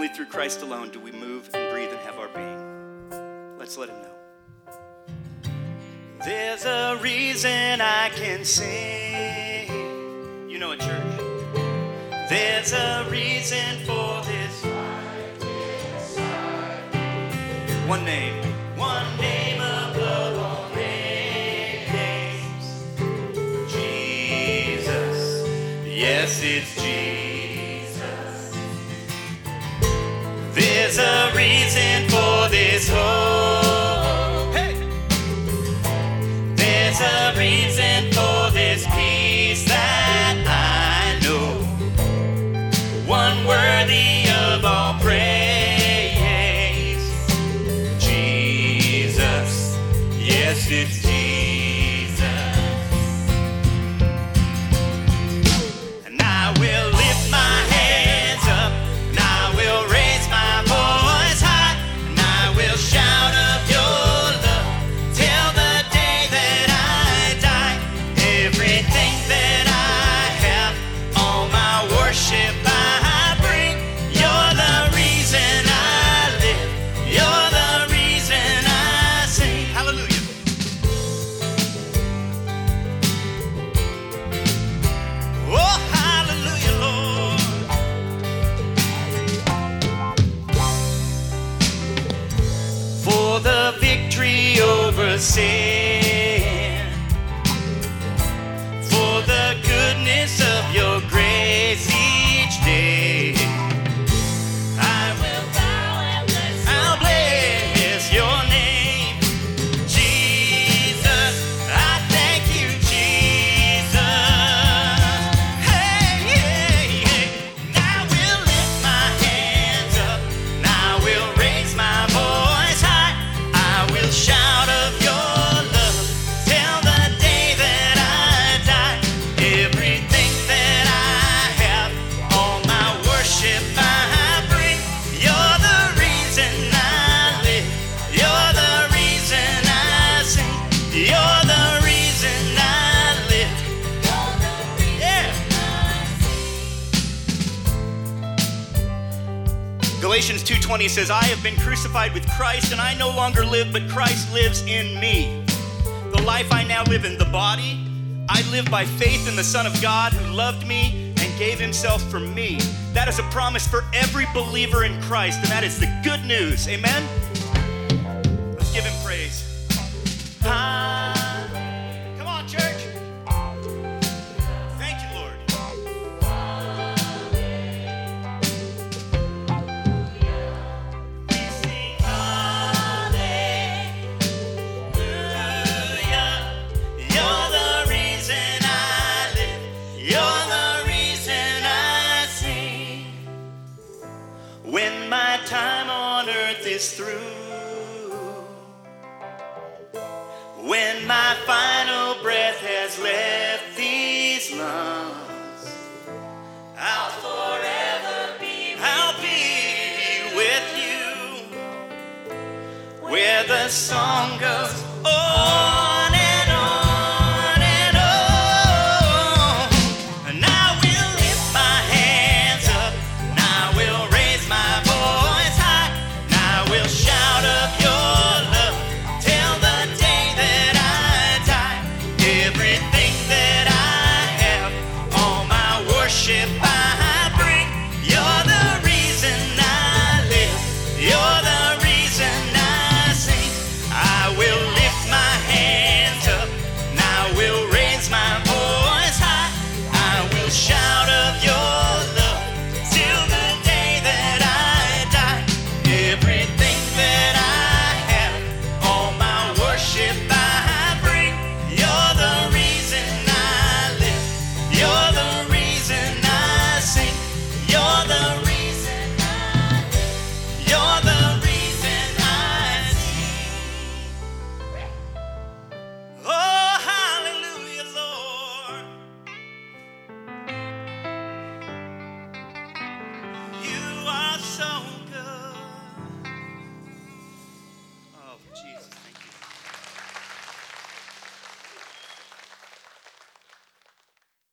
Only through Christ alone do we move and breathe and have our being. Let's let Him know. There's a reason I can sing. You know it, church. There's a reason for this. One name. One name above all names. Jesus. Yes, it's There's a reason for this hope. Hey! There's a reason for this peace that I know. One worthy of all praise. Jesus. Yes, it's Galatians 2:20 says, "I have been crucified with Christ, and I no longer live, but Christ lives in me. The life I now live in the body, I live by faith in the Son of God who loved me and gave himself for me." That is a promise for every believer in Christ, and that is the good news. Amen. Is through, when my final breath has left these lungs, I'll forever be. I'll be with you where the song goes. Oh.